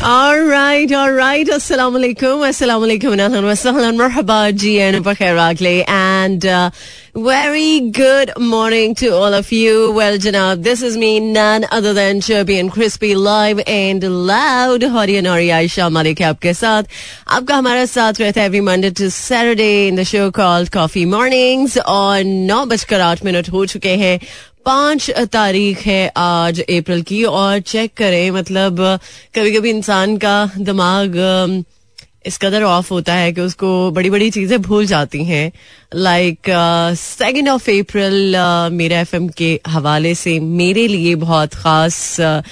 Alright, alright. Assalamu alaikum. Assalamu alaikum. and ahlan wa sahlan. Marhaba ji and bakhair agli. And uh, very good morning to all of you. Well, Janab, this is me, none other than Chirpy and Crispy, live and loud. Hori Nori Aisha Malik आपके साथ आपका हमारा साथ रहता है every Monday to Saturday in the show called Coffee Mornings और नौ बजकर आठ मिनट हो चुके हैं पाँच तारीख है आज अप्रैल की और चेक करें मतलब कभी कभी इंसान का दिमाग इस कदर ऑफ़ होता है कि उसको बड़ी बड़ी चीज़ें भूल जाती हैं। लाइक सेकेंड ऑफ़ अप्रैल मेरा एफ़ के हवाले से मेरे लिए बहुत खास uh,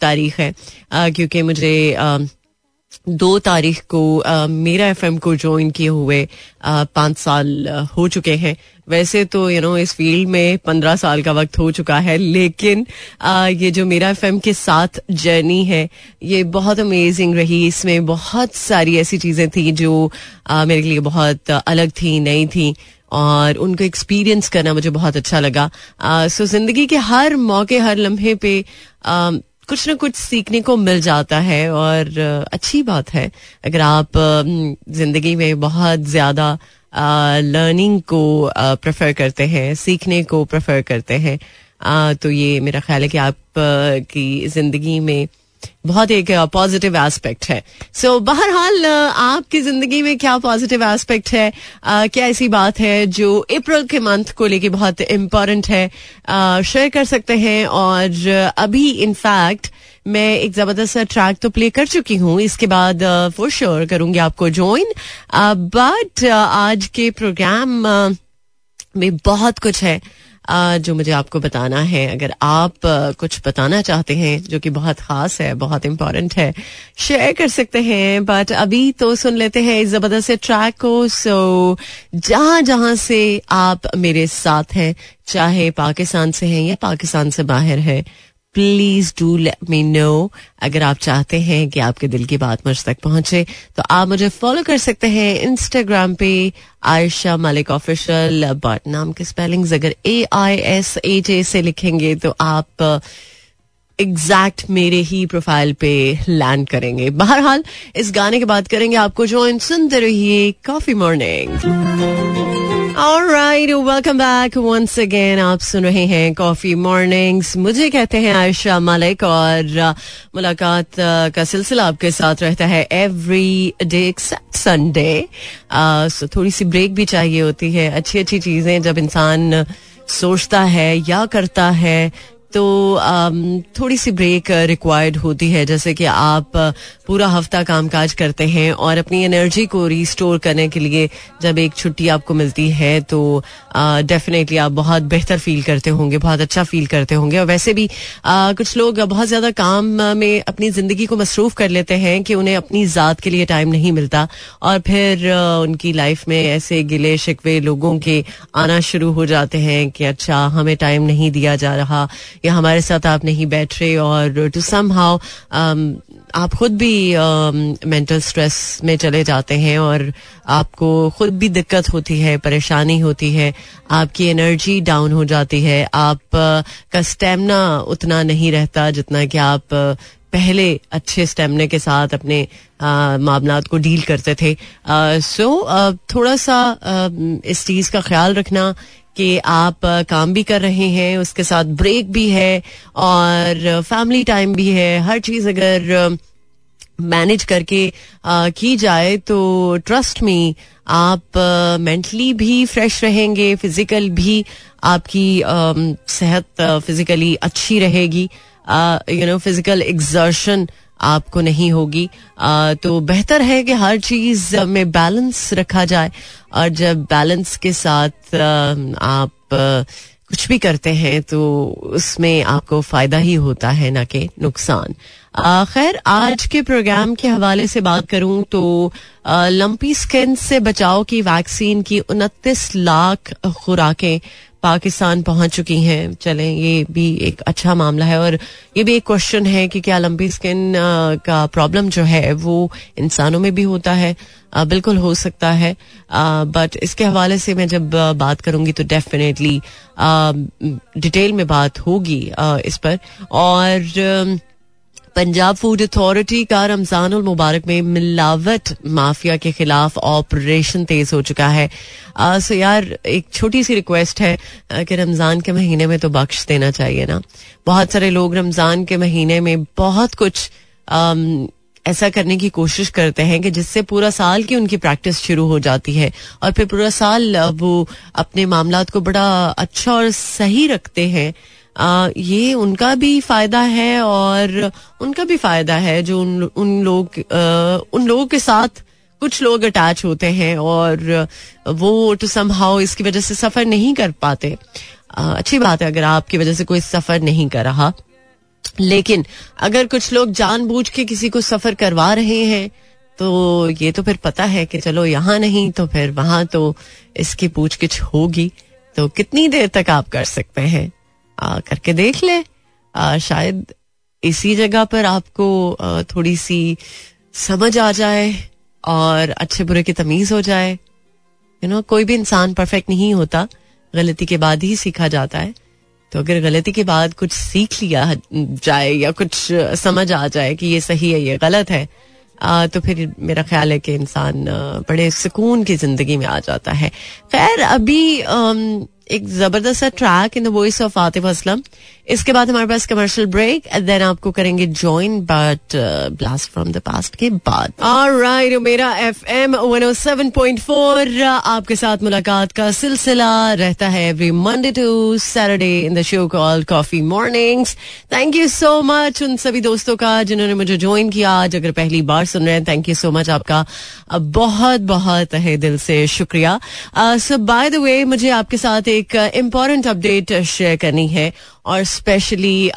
तारीख है। uh, क्योंकि मुझे दो तारीख को आ, मेरा एफएम को ज्वाइन किए हुए पाँच साल हो चुके हैं। वैसे तो यू you नो know, इस फ़ील्ड में पंद्रह साल का वक्त हो चुका है लेकिन आ, ये जो मेरा एफएम के साथ जर्नी है ये बहुत अमेजिंग रही। इसमें बहुत सारी ऐसी चीज़ें थी जो आ, मेरे लिए बहुत अलग थी नई थी और उनको एक्सपीरियंस करना मुझे बहुत अच्छा लगा। सो ज़िंदगी के हर मौके हर लम्हे पे कुछ ना कुछ सीखने को मिल जाता है और अच्छी बात है। अगर आप ज़िंदगी में बहुत ज़्यादा लर्निंग को प्रेफर करते हैं, सीखने को प्रेफर करते हैं तो ये मेरा ख्याल है कि आप की ज़िंदगी में बहुत एक पॉजिटिव एस्पेक्ट है। सो so, बहरहाल आपकी ज़िंदगी में क्या पॉजिटिव एस्पेक्ट है? uh, क्या ऐसी बात है जो अप्रैल के मंथ को लेके बहुत इम्पोर्टेंट है? शेयर कर सकते हैं और अभी इनफैक्ट मैं एक ज़बरदस्त ट्रैक तो प्ले कर चुकी हूँ। इसके बाद फॉर श्योर करूँगी आपको ज्वाइन बट आज के प्रोग्राम में बहुत कुछ है। जो मुझे आपको बताना है, अगर आप कुछ बताना चाहते हैं, जो कि बहुत खास है, बहुत इम्पोर्टेंट है शेयर कर सकते हैं बट अभी तो सुन लेते हैं इस ज़बरदस्त ट्रैक को। सो जहाँ जहाँ से आप मेरे साथ हैं, चाहे पाकिस्तान से हैं या पाकिस्तान से बाहर है please do let me know अगर आप चाहते हैं कि आपके दिल की बात मुझ तक पहुँचे तो आप मुझे फॉलो कर सकते हैं इंस्टाग्राम पे आयशा मलिक ऑफिशियल बट नाम के स्पेलिंग्स अगर ए आई एस ए से लिखेंगे तो आप एग्जैक्ट मेरे ही प्रोफ़ाइल पे लैंड करेंगे। बहरहाल, इस गाने के बाद करेंगे आपको ज्वाइन सुनते रहिए coffee morning welcome back once again आप सुन रहे हैं कॉफ़ी मॉर्निंग्स मुझे कहते हैं आयशा मलिक और मुलाकात का सिलसिला आपके साथ रहता है every day except Sunday so थोड़ी सी ब्रेक भी चाहिए होती है। अच्छी अच्छी चीज़ें जब इंसान सोचता है या करता है तो थोड़ी सी ब्रेक रिक्वायर्ड होती है। जैसे कि आप पूरा हफ़्ता काम काज करते हैं और अपनी एनर्जी को रिस्टोर करने के लिए जब एक छुट्टी आपको मिलती है तो डेफिनेटली आप बहुत बेहतर फील करते होंगे बहुत अच्छा फील करते होंगे। और वैसे भी आ, कुछ लोग बहुत ज़्यादा काम में अपनी ज़िंदगी को मसरूफ कर लेते हैं कि उन्हें अपनी जात के लिए टाइम नहीं मिलता और फिर आ, उनकी लाइफ में ऐसे गिले शिकवे लोगों के आना शुरू हो जाते हैं कि अच्छा हमें टाइम नहीं दिया जा रहा या हमारे साथ आप नहीं बैठ रहे और टू सम हाउ आप खुद भी मेंटल स्ट्रेस में चले जाते हैं और आपको खुद भी दिक्कत होती है परेशानी होती है आपकी एनर्जी डाउन हो जाती है आप uh, का स्टेमिना उतना नहीं रहता जितना कि आप uh, पहले अच्छे स्टेमिने के साथ अपने मामला को डील करते थे। सो so, थोड़ा सा इस चीज़ का ख्याल रखना कि आप काम भी कर रहे हैं, उसके साथ ब्रेक भी है और फैमिली टाइम भी है। हर चीज़ अगर मैनेज करके की जाए तो ट्रस्ट में आप मेंटली भी फ्रेश रहेंगे फ़िज़िकल भी आपकी सेहत फिजिकली अच्छी रहेगी। यू नो फ़िज़िकल एग्जर्शन आपको नहीं होगी। तो बेहतर है कि हर चीज़ में बैलेंस रखा जाए और जब बैलेंस के साथ आप कुछ भी करते हैं तो उसमें आपको फ़ायदा ही होता है, ना कि नुकसान। खैर, आज के प्रोग्राम के हवाले से बात करूँ तो लंपी स्किन से बचाव की वैक्सीन की उनतीस लाख खुराकें पाकिस्तान पहुँच चुकी हैं, चलें, ये भी एक अच्छा मामला है और ये भी एक क्वेश्चन है कि क्या लंबी स्किन का प्रॉब्लम जो है वो इंसानों में भी होता है। बिल्कुल हो सकता है। बट इसके हवाले से मैं जब बात करूँगी तो डेफिनेटली डिटेल में बात होगी इस पर। और पंजाब फ़ूड अथॉरिटी का रमज़ान मुबारक में मिलावट माफिया के खिलाफ ऑपरेशन तेज हो चुका है। आ, सो यार एक छोटी सी रिक्वेस्ट है कि रमज़ान के महीने में तो बख्श देना चाहिए ना। बहुत सारे लोग रमज़ान के महीने में बहुत कुछ आम, ऐसा करने की कोशिश करते हैं कि जिससे पूरा साल की उनकी प्रैक्टिस शुरू हो जाती है और फिर पूरा साल वो अपने मामला को बड़ा अच्छा और सही रखते हैं। आ, ये उनका भी फ़ायदा है और उनका भी फ़ायदा है जो उन उन लोग उन लोगों के साथ कुछ लोग अटैच होते हैं और वो टू सम हाउ इसकी वजह से सफ़र नहीं कर पाते। आ, अच्छी बात है अगर आपकी वजह से कोई सफ़र नहीं कर रहा। लेकिन अगर कुछ लोग जानबूझ के किसी को सफ़र करवा रहे हैं तो ये तो फिर पता है कि चलो यहाँ नहीं तो फिर वहाँ तो इसकी पूछ किछ होगी। तो कितनी देर तक आप कर सकते हैं? आ, करके देख ले। शायद इसी जगह पर आपको थोड़ी सी समझ आ जाए और अच्छे बुरे की तमीज हो जाए। यू नो कोई भी इंसान परफेक्ट नहीं होता। गलती के बाद ही सीखा जाता है। तो अगर गलती के बाद कुछ सीख लिया जाए या कुछ समझ आ जाए कि ये सही है ये गलत है आ, तो फिर मेरा ख्याल है कि इंसान बड़े सुकून की ज़िंदगी में आ जाता है। खैर अभी एक ज़बरदस्त track in the voice of Atif Aslam इसके बाद हमारे पास कमर्शियल ब्रेक देन आपको करेंगे join but blast from the past के बाद. राइट मेरा F M one seven point four आपके साथ मुलाकात का सिलसिला रहता है every Monday to Saturday in the show call coffee mornings thank you so much उन सभी दोस्तों का जिन्होंने मुझे ज्वाइन किया आज, अगर पहली बार सुन रहे हैं थैंक यू सो मच आपका बहुत बहुत है दिल से शुक्रिया. सो बाय द वे मुझे आपके साथ एक इम्पोर्टेंट अपडेट शेयर करनी है और specially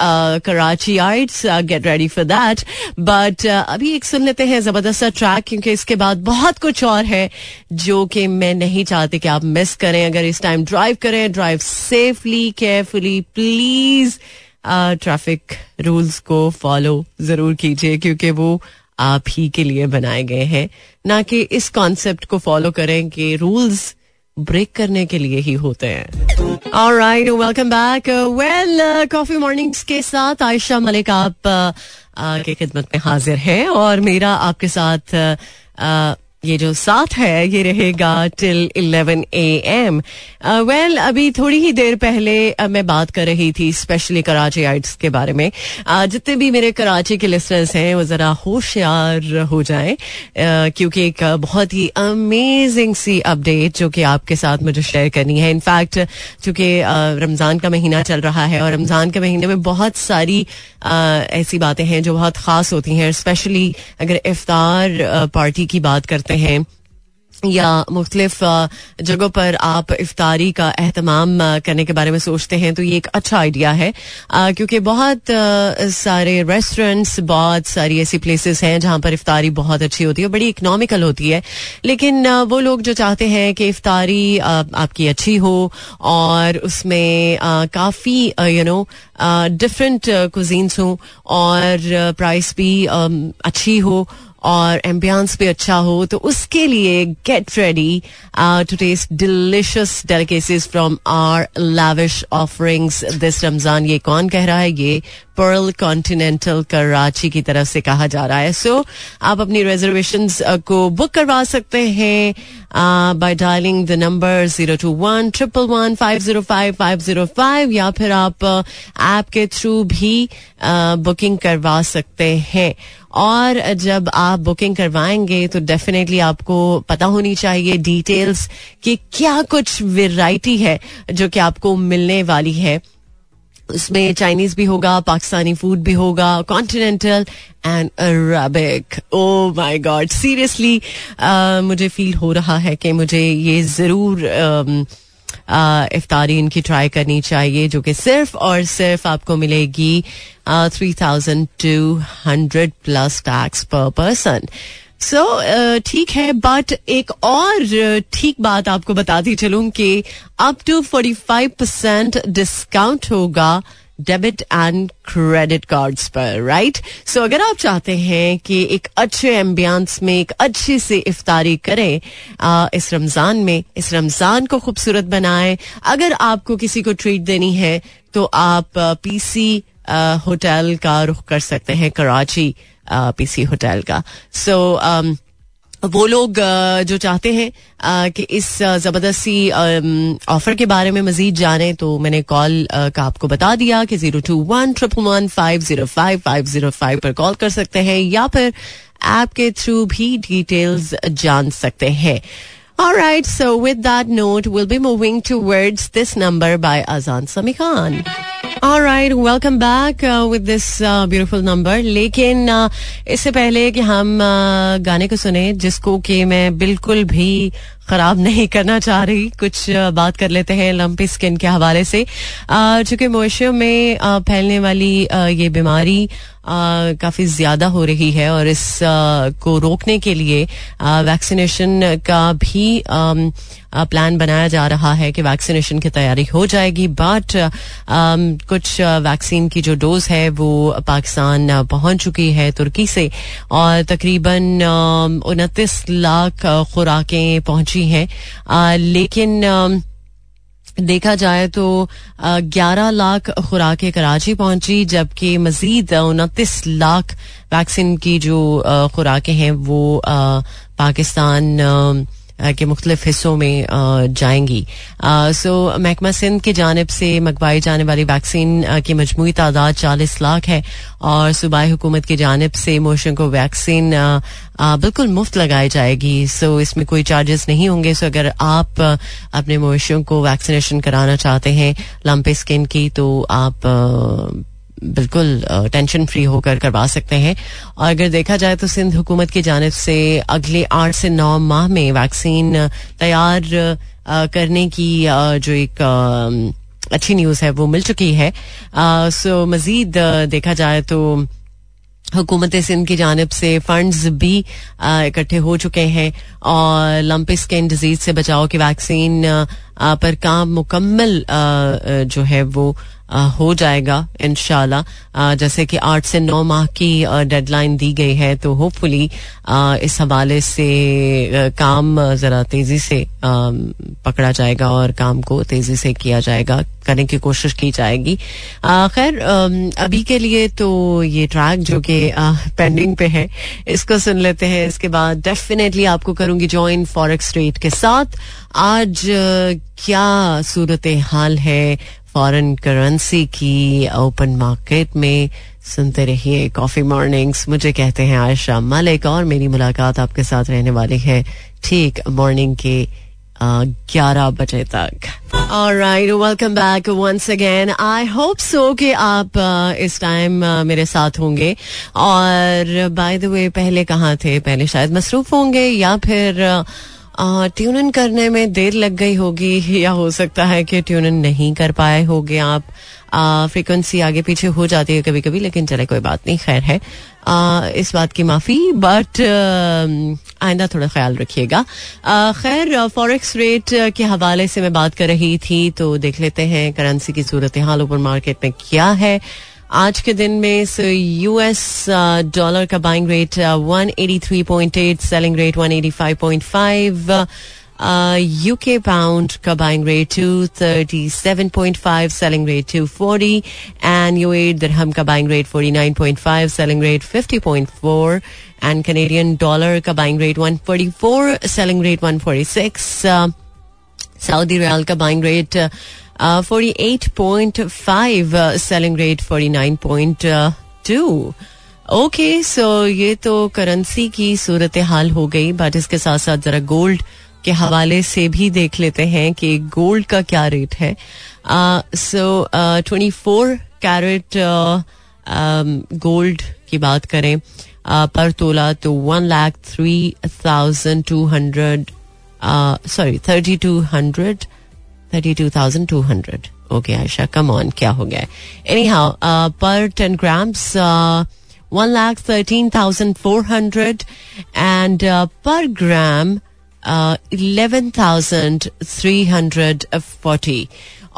Karachi it's get ready for that but अभी एक सुन लेते हैं ज़बरदस्त ट्रैक क्योंकि इसके बाद बहुत कुछ और है जो कि मैं नहीं चाहती कि आप मिस करें। अगर इस टाइम ड्राइव करें drive safely carefully please traffic rules को फॉलो ज़रूर कीजिए क्योंकि वो आप ही के लिए बनाए गए हैं। ना कि इस कॉन्सेप्ट को फॉलो करें कि रूल्स ब्रेक करने के लिए ही होते हैं। Alright welcome back well coffee mornings के साथ आयशा मलिक आप uh, के खिदमत में हाजिर हैं और मेरा आपके साथ uh, ये जो साथ है ये रहेगा टिल 11 ए एम वेल अभी थोड़ी ही देर पहले uh, मैं बात कर रही थी स्पेशली कराची आइट्स के बारे में. Uh, जितने भी मेरे कराची के लिस्टर्स हैं वो जरा होशियार हो जाएँ uh, क्योंकि एक बहुत ही अमेजिंग सी अपडेट जो कि आपके साथ मुझे शेयर करनी है. इनफैक्ट चूँकि रमज़ान का महीना चल रहा है और रमज़ान के महीने में बहुत सारी ऐसी बातें हैं जो बहुत खास होती हैं स्पेशली अगर इफ्तार पार्टी की बात करते हैं या मुख्तलिफ़ जगहों पर आप इफ्तारी का अहतमाम करने के बारे में सोचते हैं तो ये एक अच्छा आइडिया है। क्योंकि बहुत सारे रेस्टोरेंट्स बहुत सारी ऐसी प्लेसेस हैं जहाँ पर इफ्तारी बहुत अच्छी होती है, बड़ी इकनॉमिकल होती है। लेकिन वो लोग जो चाहते हैं कि इफ्तारी आपकी अच्छी हो और उसमें काफ़ी यू नो डिफरेंट कुजीन्स हों और प्राइस भी अच्छी हो और एम्बियंस भी अच्छा हो तो उसके लिए get ready to taste delicious delicacies from our lavish offerings this Ramzan ये कौन कह रहा है? ये पर्ल कॉन्टिनेंटल कराची की तरफ़ से कहा जा रहा है। सो so, आप अपनी रिजर्वेशन uh, को बुक करवा सकते हैं। By dialing the number zero two one triple one five zero five five zero five या फिर आप ऐप uh, के थ्रू भी बुकिंग uh, करवा सकते हैं। और जब आप बुकिंग करवाएँगे तो डेफिनेटली आपको पता होनी चाहिए डिटेल्स कि क्या कुछ वेराइटी है जो कि आपको मिलने वाली है। उसमें चाइनीज़ भी होगा पाकिस्तानी फ़ूड भी होगा continental and Arabic oh my god seriously मुझे फील हो रहा है कि मुझे ये ज़रूर uh, इफ्तारी इनकी ट्राई करनी चाहिए जो कि सिर्फ़ और सिर्फ़ आपको मिलेगी three thousand two hundred plus tax per person so ठीक है बट एक और ठीक बात आपको बताती चलूँ कि up to forty five percent discount होगा डेबिट एंड क्रेडिट कार्ड्स पर राइट सो अगर आप चाहते हैं कि एक अच्छे एम्बियंस में एक अच्छी सी इफ्तारी करें आ, इस रमज़ान में इस रमज़ान को खूबसूरत बनाएँ। अगर आपको किसी को ट्रीट देनी है तो आप पीसी होटल का रुख कर सकते हैं कराची। पीसी होटल का सो so, वो लोग जो चाहते हैं कि इस ज़बरदस्ती ऑफ़र के बारे में मजीद जाने तो मैंने कॉल का आपको बता दिया कि zero two one triple one five zero five five zero five पर कॉल कर सकते हैं या फिर ऐप के थ्रू भी डिटेल्स जान सकते हैं All right, so with that note, we'll be moving towards this number by Azan Sami Khan. Back uh, with this uh, beautiful number. लेकिन uh, इससे पहले कि हम uh, गाने को सुने जिसको कि मैं बिल्कुल भी खराब नहीं करना चाह रही। कुछ बात कर लेते हैं लंपी स्किन के हवाले से। चूँकि मोशियों में फैलने वाली ये बीमारी काफ़ी ज़्यादा हो रही है और इस को रोकने के लिए वैक्सीनेशन का भी प्लान बनाया जा रहा है कि वैक्सीनेशन की तैयारी हो जाएगी। बट कुछ वैक्सीन की जो डोज है वो पाकिस्तान पहुँच चुकी है तुर्की से और तकरीबन उनतीस लाख खुराकें पहुँची हैं। लेकिन देखा जाए तो ग्यारह लाख खुराकें कराची पहुँची, जबकि मजीद उनतीस लाख वैक्सीन की जो खुराकें हैं, वो पाकिस्तान के मुख्तलिफ़ हिस्सों में जाएँगी। सो महकमा सिंध की जानब से मंगवाई जाने वाली वैक्सीन की मजमू तादाद चालीस लाख है और सूबाई हुकूमत की जानब से मोशन को वैक्सीन बिल्कुल मुफ़्त लगाई जाएगी। सो इसमें कोई चार्जेस नहीं होंगे। सो अगर आप अपने मोशों को वैक्सीनेशन कराना चाहते हैं, लंपे स्किन की तो आप बिल्कुल टेंशन फ्री होकर करवा सकते हैं। और अगर देखा जाए तो सिंध हुकूमत की जानब से अगले आठ से नौ माह में वैक्सीन तैयार करने की जो एक अच्छी न्यूज़ है, वो मिल चुकी है। सो मजीद देखा जाए तो हुकूमत सिंध की जानब से फंड्स भी इकट्ठे हो चुके हैं। और लंपी स्किन डिज़ीज़ से बचाव की वैक्सीन पर काम मुकम्मल जो है वो हो जाएगा इनशाला जैसे कि आठ से नौ माह की डेडलाइन दी गई है तो होपफुली इस हवाले से काम ज़रा तेज़ी से पकड़ा जाएगा और काम को तेज़ी से किया जाएगा, करने की कोशिश की जाएगी। खैर अभी के लिए तो ये ट्रैक जो कि पेंडिंग पे है, इसको सुन लेते हैं। इसके बाद डेफिनेटली आपको करूँगी ज्वाइन फॉरेक्स रेट के साथ। आज क्या सूरत हाल है फॉरेन करेंसी की ओपन मार्केट में? सुनते रहिए कॉफ़ी मॉर्निंग्स। मुझे कहते हैं आयशा मलिक और मेरी मुलाकात आपके साथ रहने वाली है ठीक मॉर्निंग के ग्यारह बजे तक। Right welcome back once again I hope so कि आप इस टाइम मेरे साथ होंगे। और बाय द वे पहले कहाँ थे? पहले शायद मसरूफ होंगे या फिर uh, ट्यून इन करने में देर लग गई होगी या हो सकता है कि ट्यून इन नहीं कर पाए होगे आप। फ्रीक्वेंसी आगे पीछे हो जाती है कभी कभी लेकिन चले कोई बात नहीं खैर है। आ, इस बात की माफ़ी बट आइंदा थोड़ा ख्याल रखिएगा। खैर फॉरेक्स रेट के हवाले से मैं बात कर रही थी तो देख लेते हैं करेंसी की सूरत हाल ओपन मार्केट में क्या है। आज के दिन में यूएस डॉलर का buying rate 183.8 selling rate 185.5 UK pound का buying rate 237.5 selling rate 240 and UAE dirham का buying rate 49.5 selling rate 50.4 and Canadian dollar का buying rate 144 selling rate 146 Saudi riyal का buying rate forty eight point five selling rate forty nine point two okay so ये तो currency की सूरत हाल हो गई but इसके साथ साथ जरा गोल्ड के हवाले से भी देख लेते हैं कि गोल्ड का क्या रेट है। So twenty four carat gold की बात करें uh, पर तोला तो one lakh three thousand two hundred sorry thirty two hundred thirty two thousand two hundred okay Ayesha come on क्या हो गया anyhow per ten grams one lakh thirteen thousand four hundred and per gram eleven thousand three hundred forty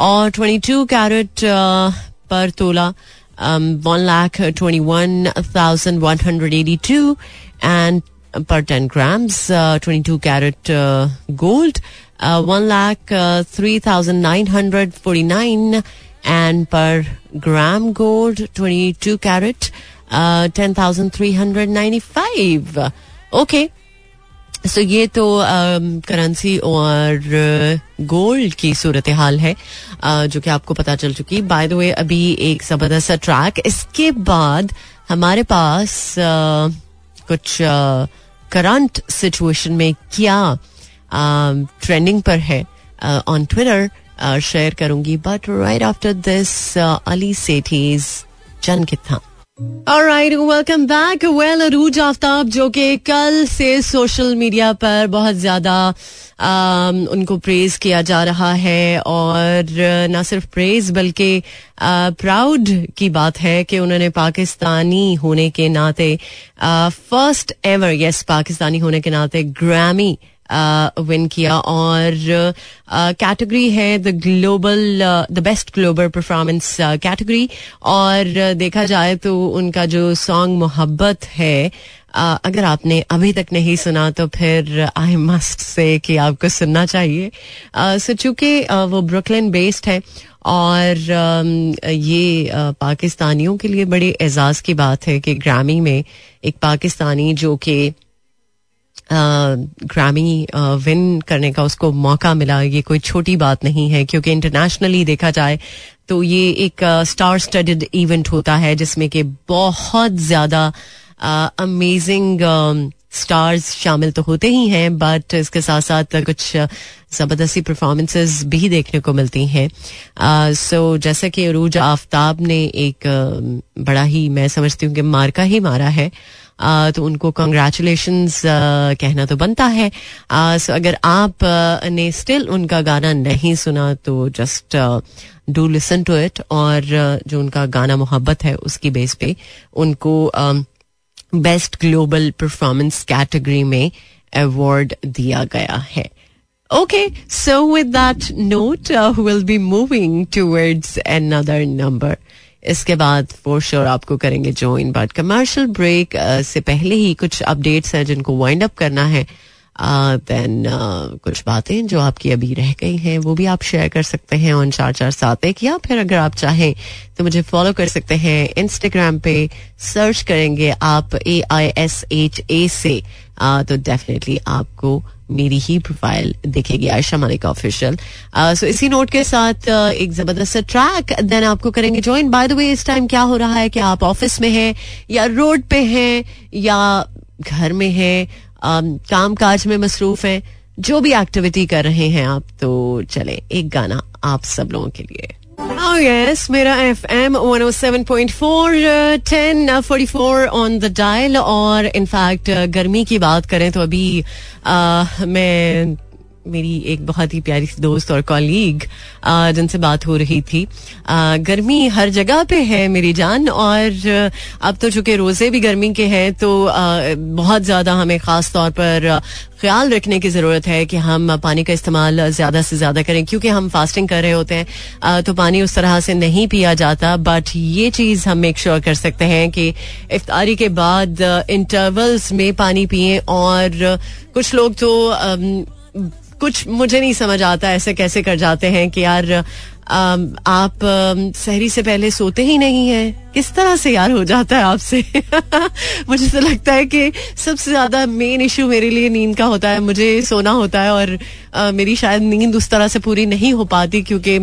और twenty two carat per tola one lakh twenty one thousand one hundred eighty two and per 10 grams, uh, 22 carat uh, gold, uh, 1 lakh uh, 3,949 and per gram gold twenty two carat ten thousand three hundred ninety five okay so ये तो currency और gold की सूरत हाल है जो कि आपको पता चल चुकी बाय द वे अभी एक ज़बरदस्त ट्रैक इसके बाद हमारे पास कुछ करंट सिचुएशन में क्या ट्रेंडिंग पर है ऑन ट्विटर शेयर करूँगी but right after this Ali Sethi's जन कितना right welcome back well Arooj Aftab जो कि कल से सोशल मीडिया पर बहुत ज़्यादा उनको प्रेज किया जा रहा है, और ना सिर्फ़ प्रेज बल्कि प्राउड की बात है कि उन्होंने पाकिस्तानी होने के नाते फ़र्स्ट एवर यस पाकिस्तानी होने के नाते ग्रैमी विन किया और कैटेगरी है the global the best global performance category और देखा जाए तो उनका जो सॉन्ग मोहब्बत है अगर आपने अभी तक नहीं सुना तो फिर आई मस्ट से कि आपको सुनना चाहिए। सो चूँकि वो ब्रुकलिन बेस्ड है, और ये पाकिस्तानियों के लिए बड़े एजाज की बात है कि ग्रामी में एक पाकिस्तानी जो कि ग्रामी विन करने का उसको मौका मिला। ये कोई छोटी बात नहीं है क्योंकि इंटरनेशनली देखा जाए तो ये एक स्टार स्टडीड इवेंट होता है जिसमें कि बहुत ज़्यादा अमेजिंग स्टार्स शामिल तो होते ही हैं बट इसके साथ साथ कुछ ज़बरदस्ती परफॉर्मेंसेज भी देखने को मिलती हैं। सो so, जैसा कि अरूज आफ्ताब ने एक बड़ा ही मैं समझती हूँ कि मार्का ही मारा है। तो उनको कंग्रेचुलेशन कहना तो बनता है। सो अगर आप ने स्टिल उनका गाना नहीं सुना तो just do listen to it और जो उनका गाना मोहब्बत है, उसकी बेस पे उनको बेस्ट ग्लोबल परफॉर्मेंस कैटेगरी में अवार्ड दिया गया है। Okay so with that note will be moving towards another number इसके बाद फॉर श्योर आपको करेंगे ज्वाइन बट कमर्शियल ब्रेक से पहले ही कुछ अपडेट्स हैं जिनको वाइंड अप करना है देन uh, uh, कुछ बातें जो आपकी अभी रह गई हैं वो भी आप शेयर कर सकते हैं ऑन चार चार सात एक या फिर अगर आप चाहें तो मुझे फॉलो कर सकते हैं इंस्टाग्राम पे सर्च करेंगे आप ए आई एस एच ए से uh, तो डेफिनेटली आपको मेरी ही प्रोफ़ाइल दिखेगी आयशा मालिक ऑफिशियल सो इसी नोट के साथ uh, एक ज़बरदस्त ट्रैक देन आपको करेंगे ज्वाइन बाय द वे इस टाइम क्या हो रहा है कि आप ऑफ़िस में हैं या रोड पे हैं या घर में हैं काम काज में मसरूफ हैं जो भी एक्टिविटी कर रहे हैं आप तो चले एक गाना आप सब लोगों के लिए. Yes, मेरा F M one O seven point four ten forty four on the dial और इनफैक्ट गर्मी की बात करें तो अभी uh, मैं मेरी एक बहुत ही प्यारी सी दोस्त और कॉलीग जिनसे बात हो रही थी। गर्मी हर जगह पे है मेरी जान, और अब तो चूँकि रोज़े भी गर्मी के हैं तो बहुत ज़्यादा हमें खास तौर पर ख्याल रखने की ज़रूरत है कि हम पानी का इस्तेमाल ज़्यादा से ज़्यादा करें, क्योंकि हम फास्टिंग कर रहे होते हैं। तो पानी उस तरह से नहीं पिया जाता बट ये चीज़ हम मेक श्योर कर सकते हैं कि इफ्तारी के बाद इंटरवल्स में पानी पिए, और, कुछ लोग तो कुछ मुझे नहीं समझ आता ऐसे कैसे कर जाते हैं कि यार आप सहरी से पहले सोते ही नहीं है। किस तरह से यार हो जाता है आपसे? मुझे तो लगता है कि सबसे ज़्यादा मेन इशू मेरे लिए नींद का होता है, मुझे सोना होता है और मेरी शायद नींद उस तरह से पूरी नहीं हो पाती क्योंकि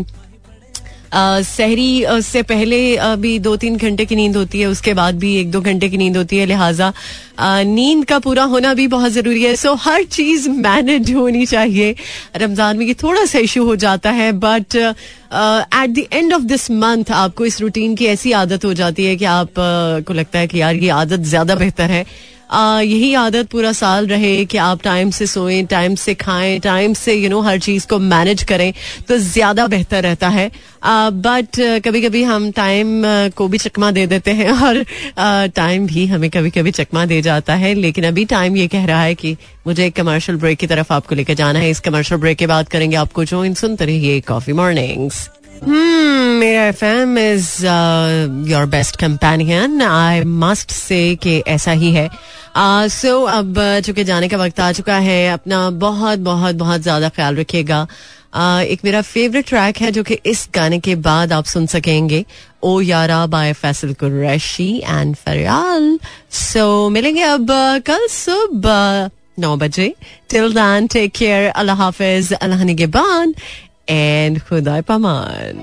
सहरी से पहले भी दो तीन घंटे की नींद होती है, उसके बाद भी एक दो घंटे की नींद होती है, लिहाजा नींद का पूरा होना भी बहुत ज़रूरी है। सो हर चीज़ मैनेज होनी चाहिए। रमज़ान में ये थोड़ा सा इशू हो जाता है but at the end of this month आपको इस रूटीन की ऐसी आदत हो जाती है कि आप को लगता है कि यार, ये आदत ज़्यादा बेहतर है। यही आदत पूरा साल रहे कि आप टाइम से सोए टाइम से खाएँ टाइम से यू नो हर चीज़ को मैनेज करें तो ज़्यादा बेहतर रहता है। बट कभी कभी हम टाइम को भी चकमा दे देते हैं और टाइम भी हमें कभी कभी चकमा दे जाता है। लेकिन अभी टाइम ये कह रहा है कि मुझे एक कमर्शियल ब्रेक की तरफ़ आपको लेकर जाना है। इस कमर्शियल ब्रेक के बाद करेंगे आपको जो इन सुनते रहिए कॉफ़ी मॉर्निंग्स मेरा F M is your best companion I must say कि ऐसा ही है। सो uh, अब चूँकि जाने का वक्त आ चुका है अपना बहुत बहुत बहुत ज़्यादा ख्याल रखिएगा। एक मेरा फेवरेट ट्रैक है जो कि इस गाने के बाद आप सुन सकेंगे। ओ यारा by Faisal Qureshi and Fariyal so मिलेंगे अब कल सुबह नौ बजे। Till then take care Allah हाफिज। अल्लाह निगेबान एंड खुदा पमान